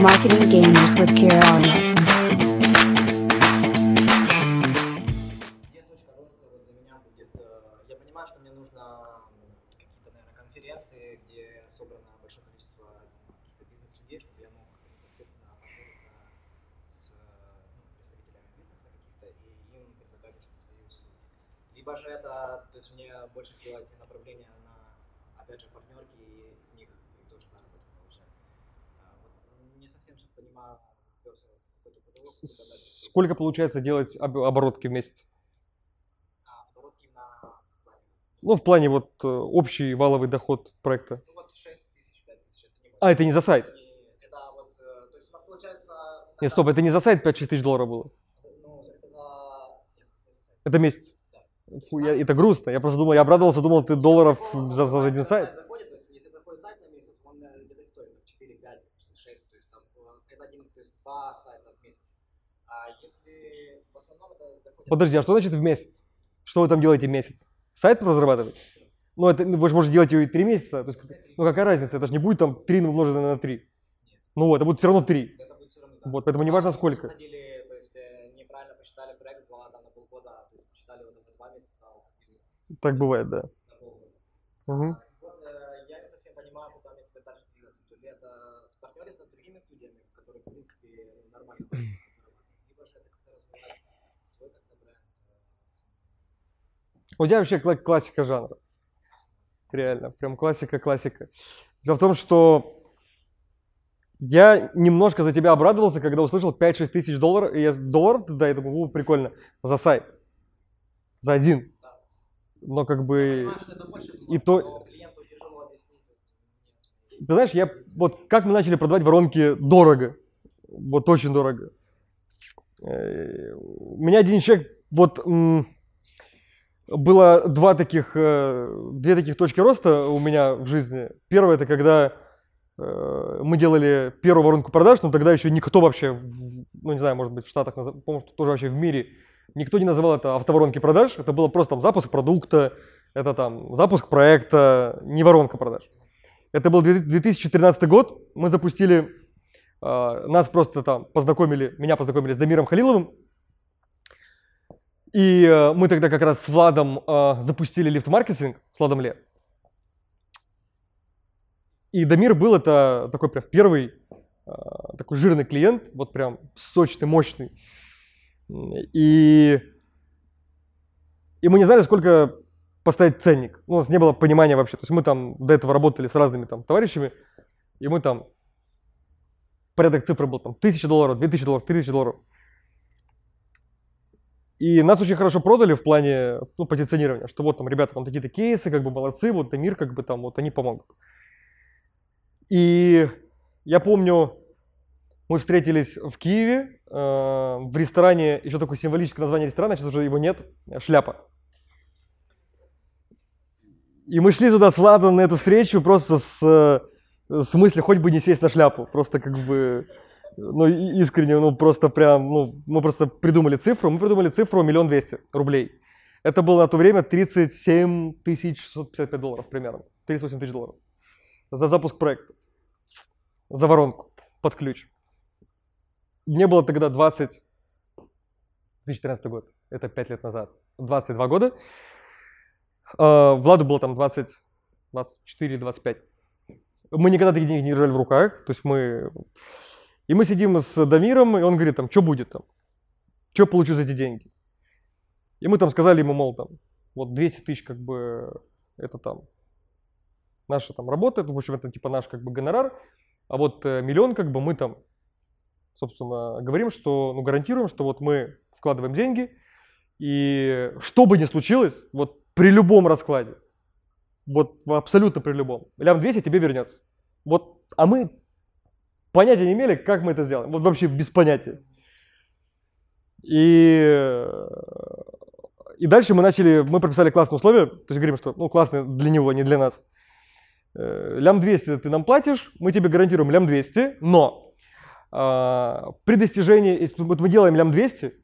Marketing Gamers with Kira э, конференции, с ну, свои услуги. Либо же это, то есть мне больше сделать направление на, опять же, партнерки и из них тоже заработок получать. А, вот не совсем сейчас понимаю, потолок. Сколько получается делать об- оборотки в месяц? А, оборотки на. Ну, в плане вот э, общий валовый доход проекта. Ну вот 6 тысяч, 5 тысяч, это не А, это не за сайт? Не- Это вот, э, то есть у нас получается... Нет, стоп, это не за сайт 5-6 тысяч долларов было. Ну, это за... Это месяц. Фу, я, это грустно. Я просто думал, я обрадовался, думал, ты долларов за, за один сайт. заходит, то есть если заходит сайт на месяц, он э, где-то и стоит там, 4, 5, 6, то есть там э, это один, то есть два сайта в месяц. А если в основном это заходит... Подожди, а что значит в месяц? Что вы там делаете в месяц? Сайт разрабатывать? Ну, это ну, вы же можете делать ее и 3 месяца. То есть, ну, какая разница? Это же не будет там 3 умноженное на 3. Ну, вот, это будет все равно 3. Это будет все равно, да. Вот, поэтому неважно А, сколько. Заходили, то есть э, неправильно посчитали проект, была там на полгода, то есть посчитали вот это два месяца, а уходили Так бывает, да. на полгода. Мгм. Вот э, я не совсем понимаю, куда мне теперь дальше двигаться. То ли это с партнериться с другими студиями, которые, в принципе, нормально зарабатывают, либо же это как-то развивать свой как-то бренд. э, У тебя вообще кла- классика жанра. Реально, прям классика-классика. Дело в том, что я немножко за тебя обрадовался, когда услышал 5-6 тысяч долларов. И я, долларов, да, я думаю, «О, прикольно, за сайт. За один. Но как Я бы... понимаю, что это больше, и то- Ты знаешь, я вот как мы начали продавать воронки дорого, вот очень дорого. Э, У меня один человек, вот было два таких, э, две таких точки роста у меня в жизни. Первое это когда э, мы делали первую воронку продаж, но тогда еще никто вообще, ну не знаю, может быть в Штатах, по-моему, тоже вообще в мире, никто не называл это автоворонки продаж. Это было просто там запуск продукта, это там запуск проекта, не воронка продаж. Это был 2013 год. Мы запустили, э, нас просто там познакомили, меня познакомили с Дамиром Халиловым. И э, мы тогда как раз с Владом э, запустили лифт-маркетинг, с Владом Ле. И Дамир был это такой прям первый э, такой жирный клиент, вот прям сочный, мощный. И, и мы не знали, сколько поставить ценник. Ну, у нас не было понимания вообще. То есть мы там до этого работали с разными там товарищами, и мы там порядок цифры был там 1000 долларов, 2000 долларов, 3000 долларов. И нас очень хорошо продали в плане ну, позиционирования, что вот там, ребята, там такие-то кейсы, как бы молодцы, вот мир, как бы там, вот они помогут. И я помню, мы встретились в Киеве, э, в ресторане, еще такое символическое название ресторана, сейчас уже его нет, «Шляпа». И мы шли туда с Владом на эту встречу просто с, э, с мыслью, хоть бы не сесть на шляпу. Просто как бы, ну искренне, ну просто прям, ну мы просто придумали цифру. Мы придумали цифру миллион двести рублей. Это было на то время 37 тысяч 655 долларов примерно. 38 тысяч долларов. За запуск проекта. За воронку под ключ. Мне было тогда 20... 2014 год. Это 5 лет назад. 22 года. А, Владу было там 20, 24-25. Мы никогда таких денег не держали в руках. То есть мы... И мы сидим с Дамиром, и он говорит, там, что будет там? Что получу за эти деньги? И мы там сказали ему, мол, там, вот 200 тысяч, как бы, это там наша там работа, в общем, это типа наш как бы гонорар, а вот э, миллион, как бы, мы там, собственно, говорим, что, ну, гарантируем, что вот мы вкладываем деньги, и что бы ни случилось, вот при любом раскладе, вот абсолютно при любом, лям 200 тебе вернется. Вот, а мы понятия не имели, как мы это сделаем. Вот вообще без понятия. И, э, и дальше мы начали, мы прописали классные условия, то есть говорим, что ну классные для него, не для нас. Э, Лям 200 ты нам платишь, мы тебе гарантируем лям 200, но а, при достижении, вот мы делаем лям 200,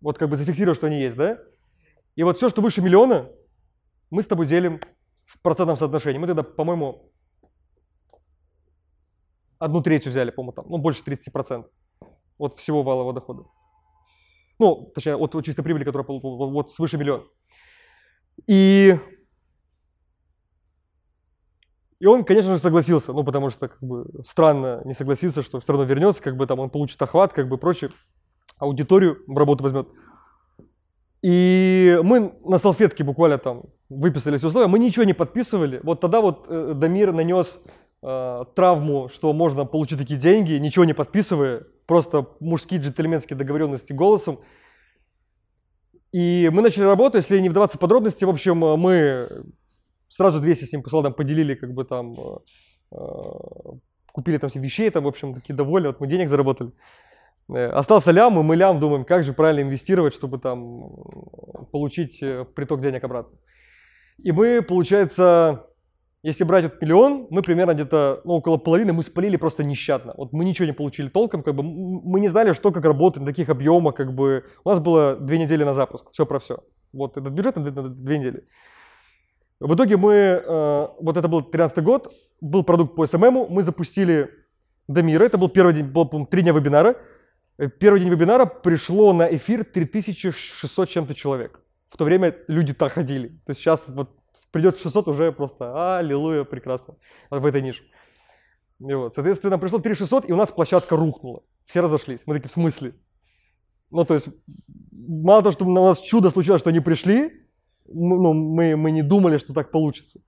вот как бы зафиксируя, что они есть, да, и вот все, что выше миллиона, мы с тобой делим в процентном соотношении. Мы тогда, по-моему, одну третью взяли, по-моему, там, ну, больше 30% от всего валового дохода. Ну, точнее, от, чистой прибыли, которая вот свыше миллиона. И, и он, конечно же, согласился, ну, потому что, как бы, странно не согласиться, что все равно вернется, как бы, там, он получит охват, как бы, прочее, аудиторию в работу возьмет. И мы на салфетке буквально там выписали все условия, мы ничего не подписывали. Вот тогда вот э, Дамир нанес э, травму, что можно получить такие деньги, ничего не подписывая, просто мужские джентльменские договоренности голосом. И мы начали работу, если не вдаваться в подробности, в общем, э, мы сразу 200 с ним по там поделили, как бы там, э, э, купили там все вещей, там, в общем, такие довольны, вот мы денег заработали. Остался лям, и мы лям думаем, как же правильно инвестировать, чтобы там получить приток денег обратно. И мы, получается, если брать этот миллион, мы примерно где-то, ну, около половины мы спалили просто нещадно. Вот мы ничего не получили толком, как бы мы не знали, что как работать на таких объемах, как бы. У нас было две недели на запуск, все про все. Вот этот бюджет на две, недели. В итоге мы, э, вот это был 13 год, был продукт по SMM, мы запустили Дамира, это был первый день, было, по-моему, три дня вебинара. Э, Первый день вебинара пришло на эфир 3600 чем-то человек. В то время люди так ходили. То есть сейчас вот придет 600 уже просто аллилуйя, прекрасно в этой нише. И вот, соответственно, пришло 3600, и у нас площадка рухнула. Все разошлись. Мы такие, в смысле? Ну, то есть, мало того, что у нас чудо случилось, что они пришли, ну, мы, мы не думали, что так получится.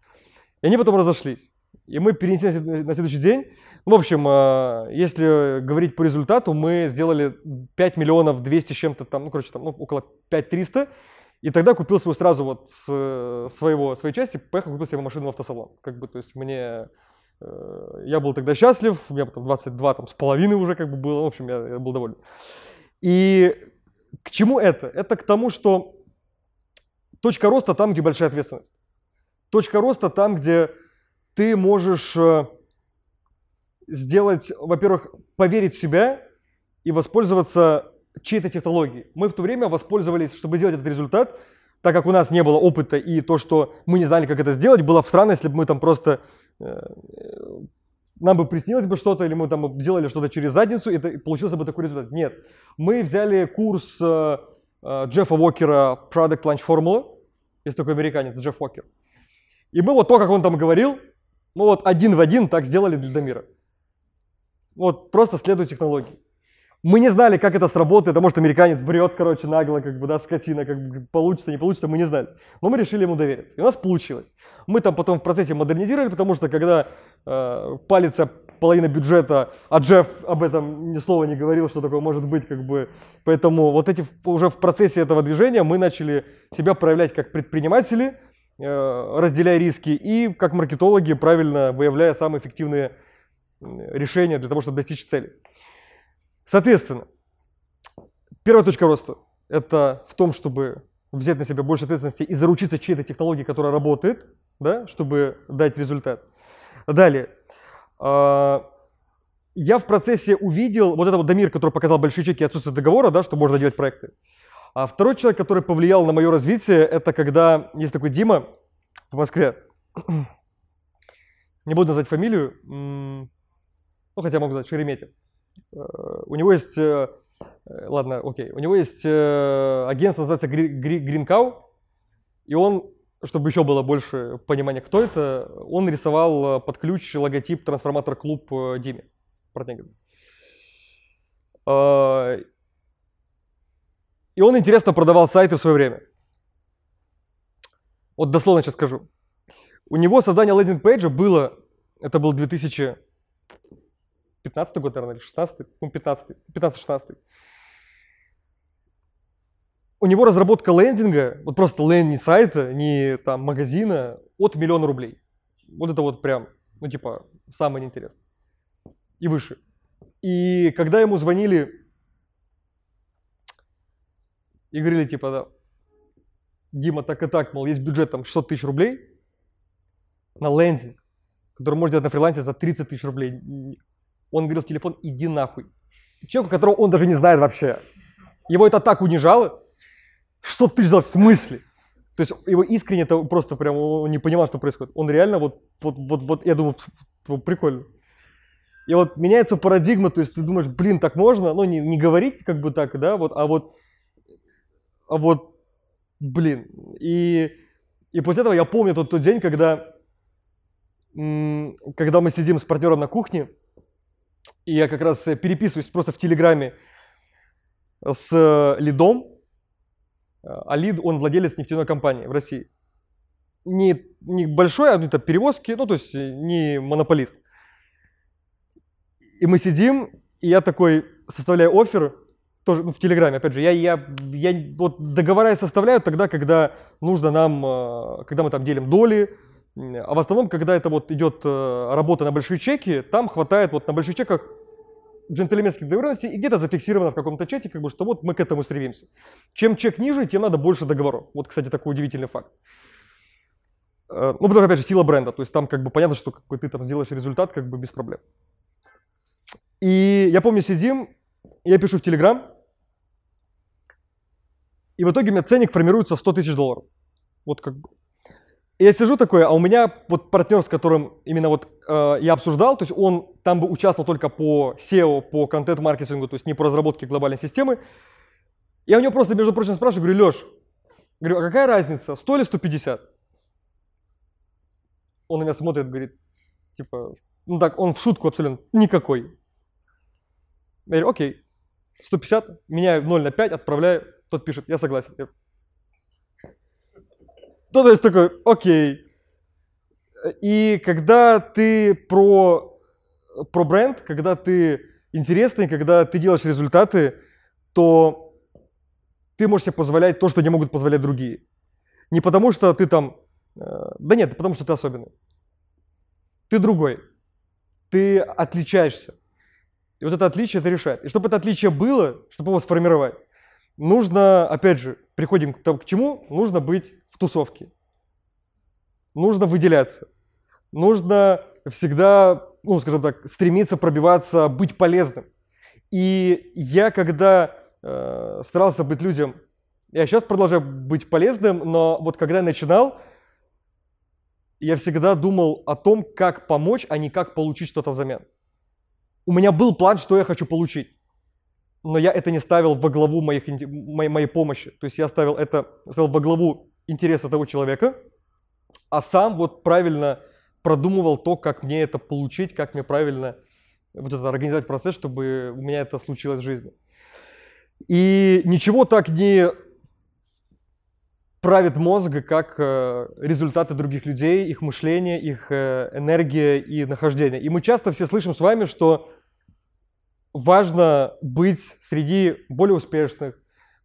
И они потом разошлись. И мы перенесли на след- на следующий день. В общем, э, если говорить по результату, мы сделали 5 миллионов 200 с чем-то там, ну, короче, там, ну, около 5 300. И тогда купил свою сразу вот с э, своего, своей части, поехал купил себе машину в автосалон. Как бы, то есть мне, э, я был тогда счастлив, у меня потом 22 там, с половиной уже как бы было, в общем, я, я был доволен. И к чему это? Это к тому, что точка роста там, где большая ответственность. Точка роста там, где ты можешь э, сделать, во-первых, поверить в себя и воспользоваться чьей-то технологией. Мы в то время воспользовались, чтобы сделать этот результат, так как у нас не было опыта и то, что мы не знали, как это сделать, было бы странно, если бы мы там просто э, нам бы приснилось бы что-то, или мы там сделали что-то через задницу, и получился бы такой результат. Нет. Мы взяли курс э, э, Джеффа Уокера Product Launch Formula. Есть такой американец, Джефф Уокер. И мы вот то, как он там говорил, мы вот один в один так сделали для Дамира. Вот просто следуя технологии. Мы не знали, как это сработает, а может американец врет, короче, нагло, как бы, да, скотина, как бы получится, не получится, мы не знали. Но мы решили ему довериться. И у нас получилось. Мы там потом в процессе модернизировали, потому что когда э, палится половина бюджета, а Джефф об этом ни слова не говорил, что такое может быть, как бы. Поэтому вот эти уже в процессе этого движения мы начали себя проявлять как предприниматели, э, разделяя риски, и как маркетологи, правильно выявляя самые эффективные решения для того, чтобы достичь цели. Соответственно, первая точка роста – это в том, чтобы взять на себя больше ответственности и заручиться чьей-то технологией, которая работает, да, чтобы дать результат. Далее. а, Я в процессе увидел, вот это вот Дамир, который показал большие чеки и отсутствие договора, да, что можно делать проекты. А второй человек, который повлиял на мое развитие, это когда есть такой Дима в Москве. Не буду называть фамилию, ну хотя могу сказать Шереметьев. Э, У него есть, э, э, ладно, окей, у него есть агентство, называется Гри- Гри- Green Cow, и он, чтобы еще было больше понимания, кто это, он рисовал под ключ логотип трансформатор клуб Диме И он интересно продавал сайты в свое время. Вот дословно сейчас скажу. У него создание лендинг-пейджа было, это был 2015 год, наверное, или 16 ну, 15 15-16. У него разработка лендинга, вот просто лендинг сайта, не там магазина, от миллиона рублей. Вот это вот прям, ну типа, самое неинтересное. И выше. И когда ему звонили и говорили, типа, да, Дима, так и так, мол, есть бюджет там 600 тысяч рублей на лендинг, который можно делать на фрилансе за 30 тысяч рублей. Он говорил в телефон, иди нахуй. Человеку, которого он даже не знает вообще. Его это так унижало. 600 тысяч сделать в смысле? То есть его искренне это просто прям он не понимал, что происходит. Он реально вот, вот, вот, вот я думаю, прикольно. И вот меняется парадигма, то есть ты думаешь, блин, так можно, ну не, не говорить как бы так, да, вот, а вот, а вот, блин. И, и после этого я помню тот, тот день, когда, когда мы сидим с партнером на кухне, и я как раз э, переписываюсь просто в Телеграме с э, Лидом, а Лид, он владелец нефтяной компании в России. Не, не большой, а это перевозки, ну то есть э, не монополист. И мы сидим, и я такой составляю офер, тоже ну, в Телеграме, опять же, я, я, я вот договора составляю тогда, когда нужно нам, э, когда мы там делим доли, а в основном, когда это вот идет э, работа на большие чеки, там хватает вот на больших чеках джентльменских договоренностей и где-то зафиксировано в каком-то чате, как бы, что вот мы к этому стремимся. Чем чек ниже, тем надо больше договоров. Вот, кстати, такой удивительный факт. Э, ну, потому опять же, сила бренда. То есть там как бы понятно, что какой ты там сделаешь результат как бы без проблем. И я помню, сидим, я пишу в Телеграм, и в итоге у меня ценник формируется 100 тысяч долларов. Вот как бы. Я сижу такой, а у меня вот партнер, с которым именно вот э, я обсуждал, то есть он там бы участвовал только по SEO, по контент-маркетингу, то есть не по разработке глобальной системы. Я у него просто, между прочим, спрашиваю, говорю, Леш, говорю, а какая разница, 100 или 150? Он на меня смотрит, говорит, типа, ну так, он в шутку абсолютно, никакой. Я говорю, окей, 150, меняю 0 на 5, отправляю, тот пишет, я согласен. Я... Ну, то есть такой, окей. И когда ты про, про бренд, когда ты интересный, когда ты делаешь результаты, то ты можешь себе позволять то, что не могут позволять другие. Не потому, что ты там... Э, да нет, потому что ты особенный. Ты другой. Ты отличаешься. И вот это отличие это решает. И чтобы это отличие было, чтобы его сформировать, нужно, опять же, приходим к, тому, к чему? Нужно быть в тусовке. Нужно выделяться. Нужно всегда, ну, скажем так, стремиться пробиваться, быть полезным. И я, когда э, старался быть людям, я сейчас продолжаю быть полезным, но вот когда я начинал, я всегда думал о том, как помочь, а не как получить что-то взамен у меня был план, что я хочу получить. Но я это не ставил во главу моих, моей, моей помощи. То есть я ставил это ставил во главу интереса того человека, а сам вот правильно продумывал то, как мне это получить, как мне правильно вот это организовать процесс, чтобы у меня это случилось в жизни. И ничего так не правит мозг, как э, результаты других людей, их мышление, их э, энергия и нахождение. И мы часто все слышим с вами, что важно быть среди более успешных,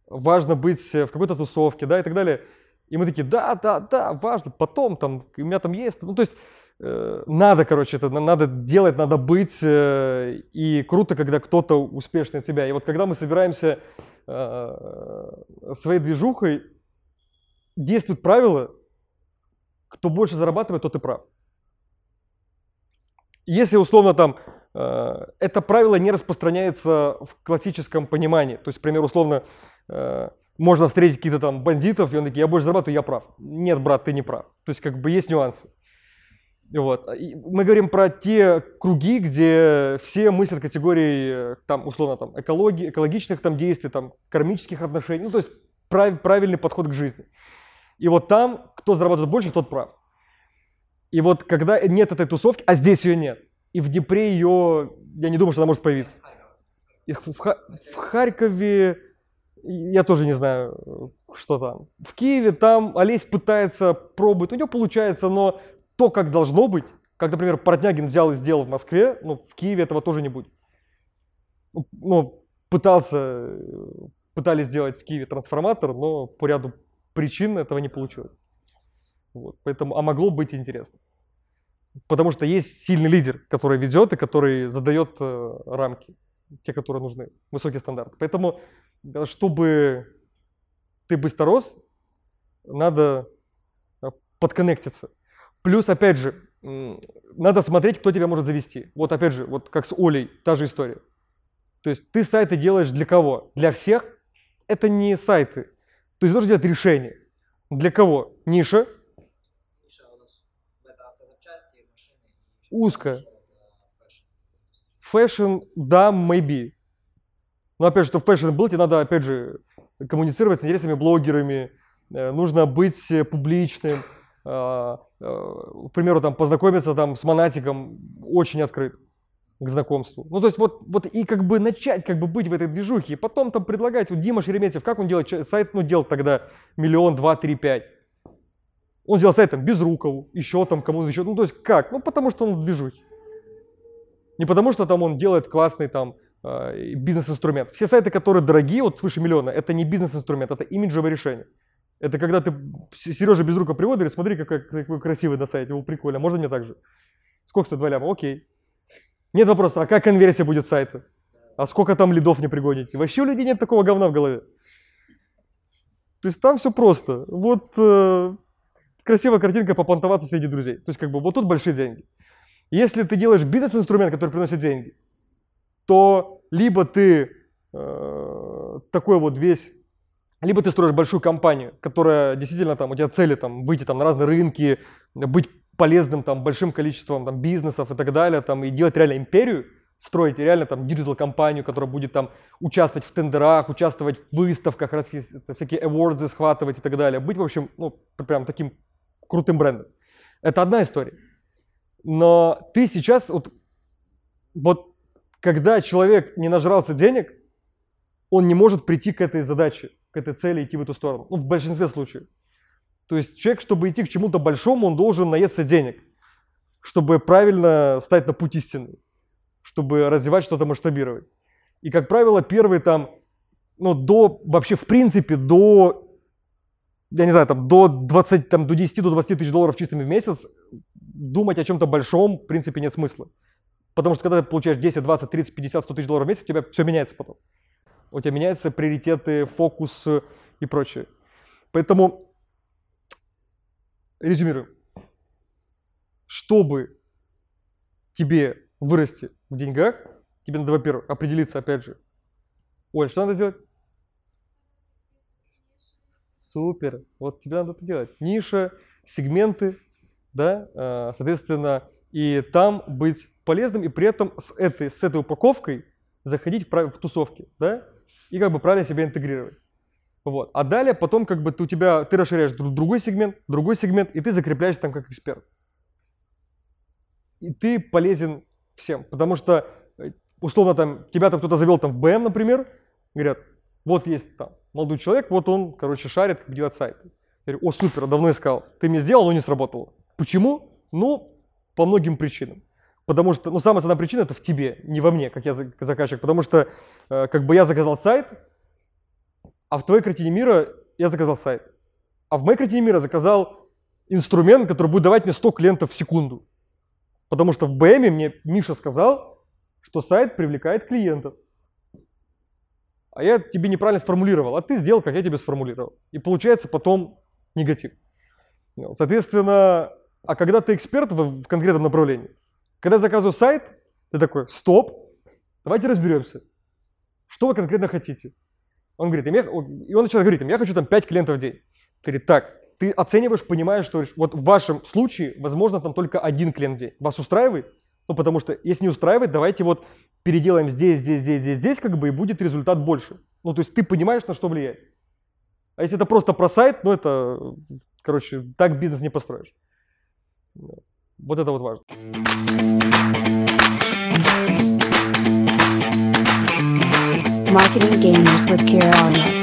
важно быть в какой-то тусовке, да, и так далее. И мы такие, да, да, да, важно, потом там, у меня там есть, ну, то есть э, надо, короче, это надо делать, надо быть, э, и круто, когда кто-то успешный от тебя. И вот когда мы собираемся э, своей движухой, действует правило, кто больше зарабатывает, тот и прав. Если условно там э, это правило не распространяется в классическом понимании, то есть, например, условно э, можно встретить каких-то там бандитов, и он такие, я больше зарабатываю, я прав. Нет, брат, ты не прав. То есть, как бы есть нюансы. Вот. Мы говорим про те круги, где все мыслят категории, там, условно, там, экологии, экологичных там, действий, там, кармических отношений, ну, то есть прав, правильный подход к жизни. И вот там, кто зарабатывает больше, тот прав. И вот когда нет этой тусовки, а здесь ее нет, и в Днепре ее, я не думаю, что она может появиться. И в, в, Харькове, я тоже не знаю, что там. В Киеве там Олесь пытается, пробует, у него получается, но то, как должно быть, как, например, Портнягин взял и сделал в Москве, ну, в Киеве этого тоже не будет. Ну, пытался, пытались сделать в Киеве трансформатор, но по ряду причин этого не получилось. Вот, поэтому, а могло быть интересно. Потому что есть сильный лидер, который ведет и который задает э, рамки, те, которые нужны, высокие стандарты. Поэтому, э, чтобы ты быстро рос, надо э, подконнектиться. Плюс, опять же, надо смотреть, кто тебя может завести. Вот опять же, вот как с Олей, та же история. То есть ты сайты делаешь для кого? Для всех? Это не сайты. То есть должен делать решение. Для кого? Ниша. Ниша у нас это автозапчасти, машины. Узкая. Fashion, да, maybe. Но опять же, чтобы fashion был, тебе надо, опять же, коммуницировать с интересными блогерами, э, нужно быть э, публичным, э, э, к примеру, там, познакомиться там, с Монатиком очень открыт к знакомству. Ну, то есть вот, вот и как бы начать как бы быть в этой движухе, и потом там предлагать, вот Дима Шереметьев, как он делает сайт, ну, делал тогда миллион, два, три, пять. Он сделал сайт там без Безрукову, еще там кому-то еще, ну, то есть как? Ну, потому что он в движухе. Не потому что там он делает классный там э, бизнес-инструмент. Все сайты, которые дорогие, вот свыше миллиона, это не бизнес-инструмент, это имиджевое решение. Это когда ты Сережа Безруков приводит, говорит, смотри, какой, какой красивый на сайте, о, прикольно, можно мне так же? Сколько стоит 2 ляма? Окей. Нет вопроса, а как конверсия будет сайта? А сколько там лидов не пригодите? Вообще у людей нет такого говна в голове. То есть там все просто. Вот э, красивая картинка попонтоваться среди друзей. То есть как бы вот тут большие деньги. Если ты делаешь бизнес-инструмент, который приносит деньги, то либо ты э, такой вот весь, либо ты строишь большую компанию, которая действительно там, у тебя цели там выйти там на разные рынки, быть полезным там большим количеством там бизнесов и так далее, там и делать реально империю, строить реально там digital компанию, которая будет там участвовать в тендерах, участвовать в выставках, есть, всякие awards схватывать и так далее, быть в общем ну прям таким крутым брендом. Это одна история. Но ты сейчас вот, вот когда человек не нажрался денег, он не может прийти к этой задаче, к этой цели, идти в эту сторону. Ну, в большинстве случаев. То есть человек, чтобы идти к чему-то большому, он должен наесться денег, чтобы правильно стать на путь истины, чтобы развивать что-то, масштабировать. И, как правило, первый там, ну, до, вообще, в принципе, до, я не знаю, там, до 20, там, до 10, до 20 тысяч долларов чистыми в месяц думать о чем-то большом, в принципе, нет смысла. Потому что когда ты получаешь 10, 20, 30, 50, 100 тысяч долларов в месяц, у тебя все меняется потом. У тебя меняются приоритеты, фокус и прочее. Поэтому резюмируем. Чтобы тебе вырасти в деньгах, тебе надо, во-первых, определиться, опять же. Оль, что надо сделать? Супер. Вот тебе надо это делать. Ниша, сегменты, да, а, соответственно, и там быть полезным, и при этом с этой, с этой упаковкой заходить в, в тусовки, да, и как бы правильно себя интегрировать. Вот. А далее потом как бы ты у тебя, ты расширяешь другой сегмент, другой сегмент, и ты закрепляешься там как эксперт. И ты полезен всем, потому что э, условно там тебя там кто-то завел там в БМ, например, говорят, вот есть там молодой человек, вот он, короче, шарит, как делать сайты. Я говорю, о, супер, давно искал. Ты мне сделал, но не сработало. Почему? Ну, по многим причинам. Потому что, ну, самая основная причина это в тебе, не во мне, как я заказчик. Потому что, э, как бы я заказал сайт, а в твоей картине мира я заказал сайт. А в моей картине мира заказал инструмент, который будет давать мне 100 клиентов в секунду. Потому что в БМе мне Миша сказал, что сайт привлекает клиентов. А я тебе неправильно сформулировал, а ты сделал, как я тебе сформулировал. И получается потом негатив. Соответственно, а когда ты эксперт в, в конкретном направлении, когда я заказываю сайт, ты такой, стоп, давайте разберемся, что вы конкретно хотите. Он говорит, и он начинает говорить, я хочу там 5 клиентов в день. Ты говорит, так, ты оцениваешь, понимаешь, что вот в вашем случае, возможно, там только один клиент в день. Вас устраивает? Ну, потому что если не устраивает, давайте вот переделаем здесь, здесь, здесь, здесь, здесь, как бы, и будет результат больше. Ну, то есть ты понимаешь, на что влияет. А если это просто про сайт, ну, это, короче, так бизнес не построишь. Вот это вот важно. Marketing Gamers with Kira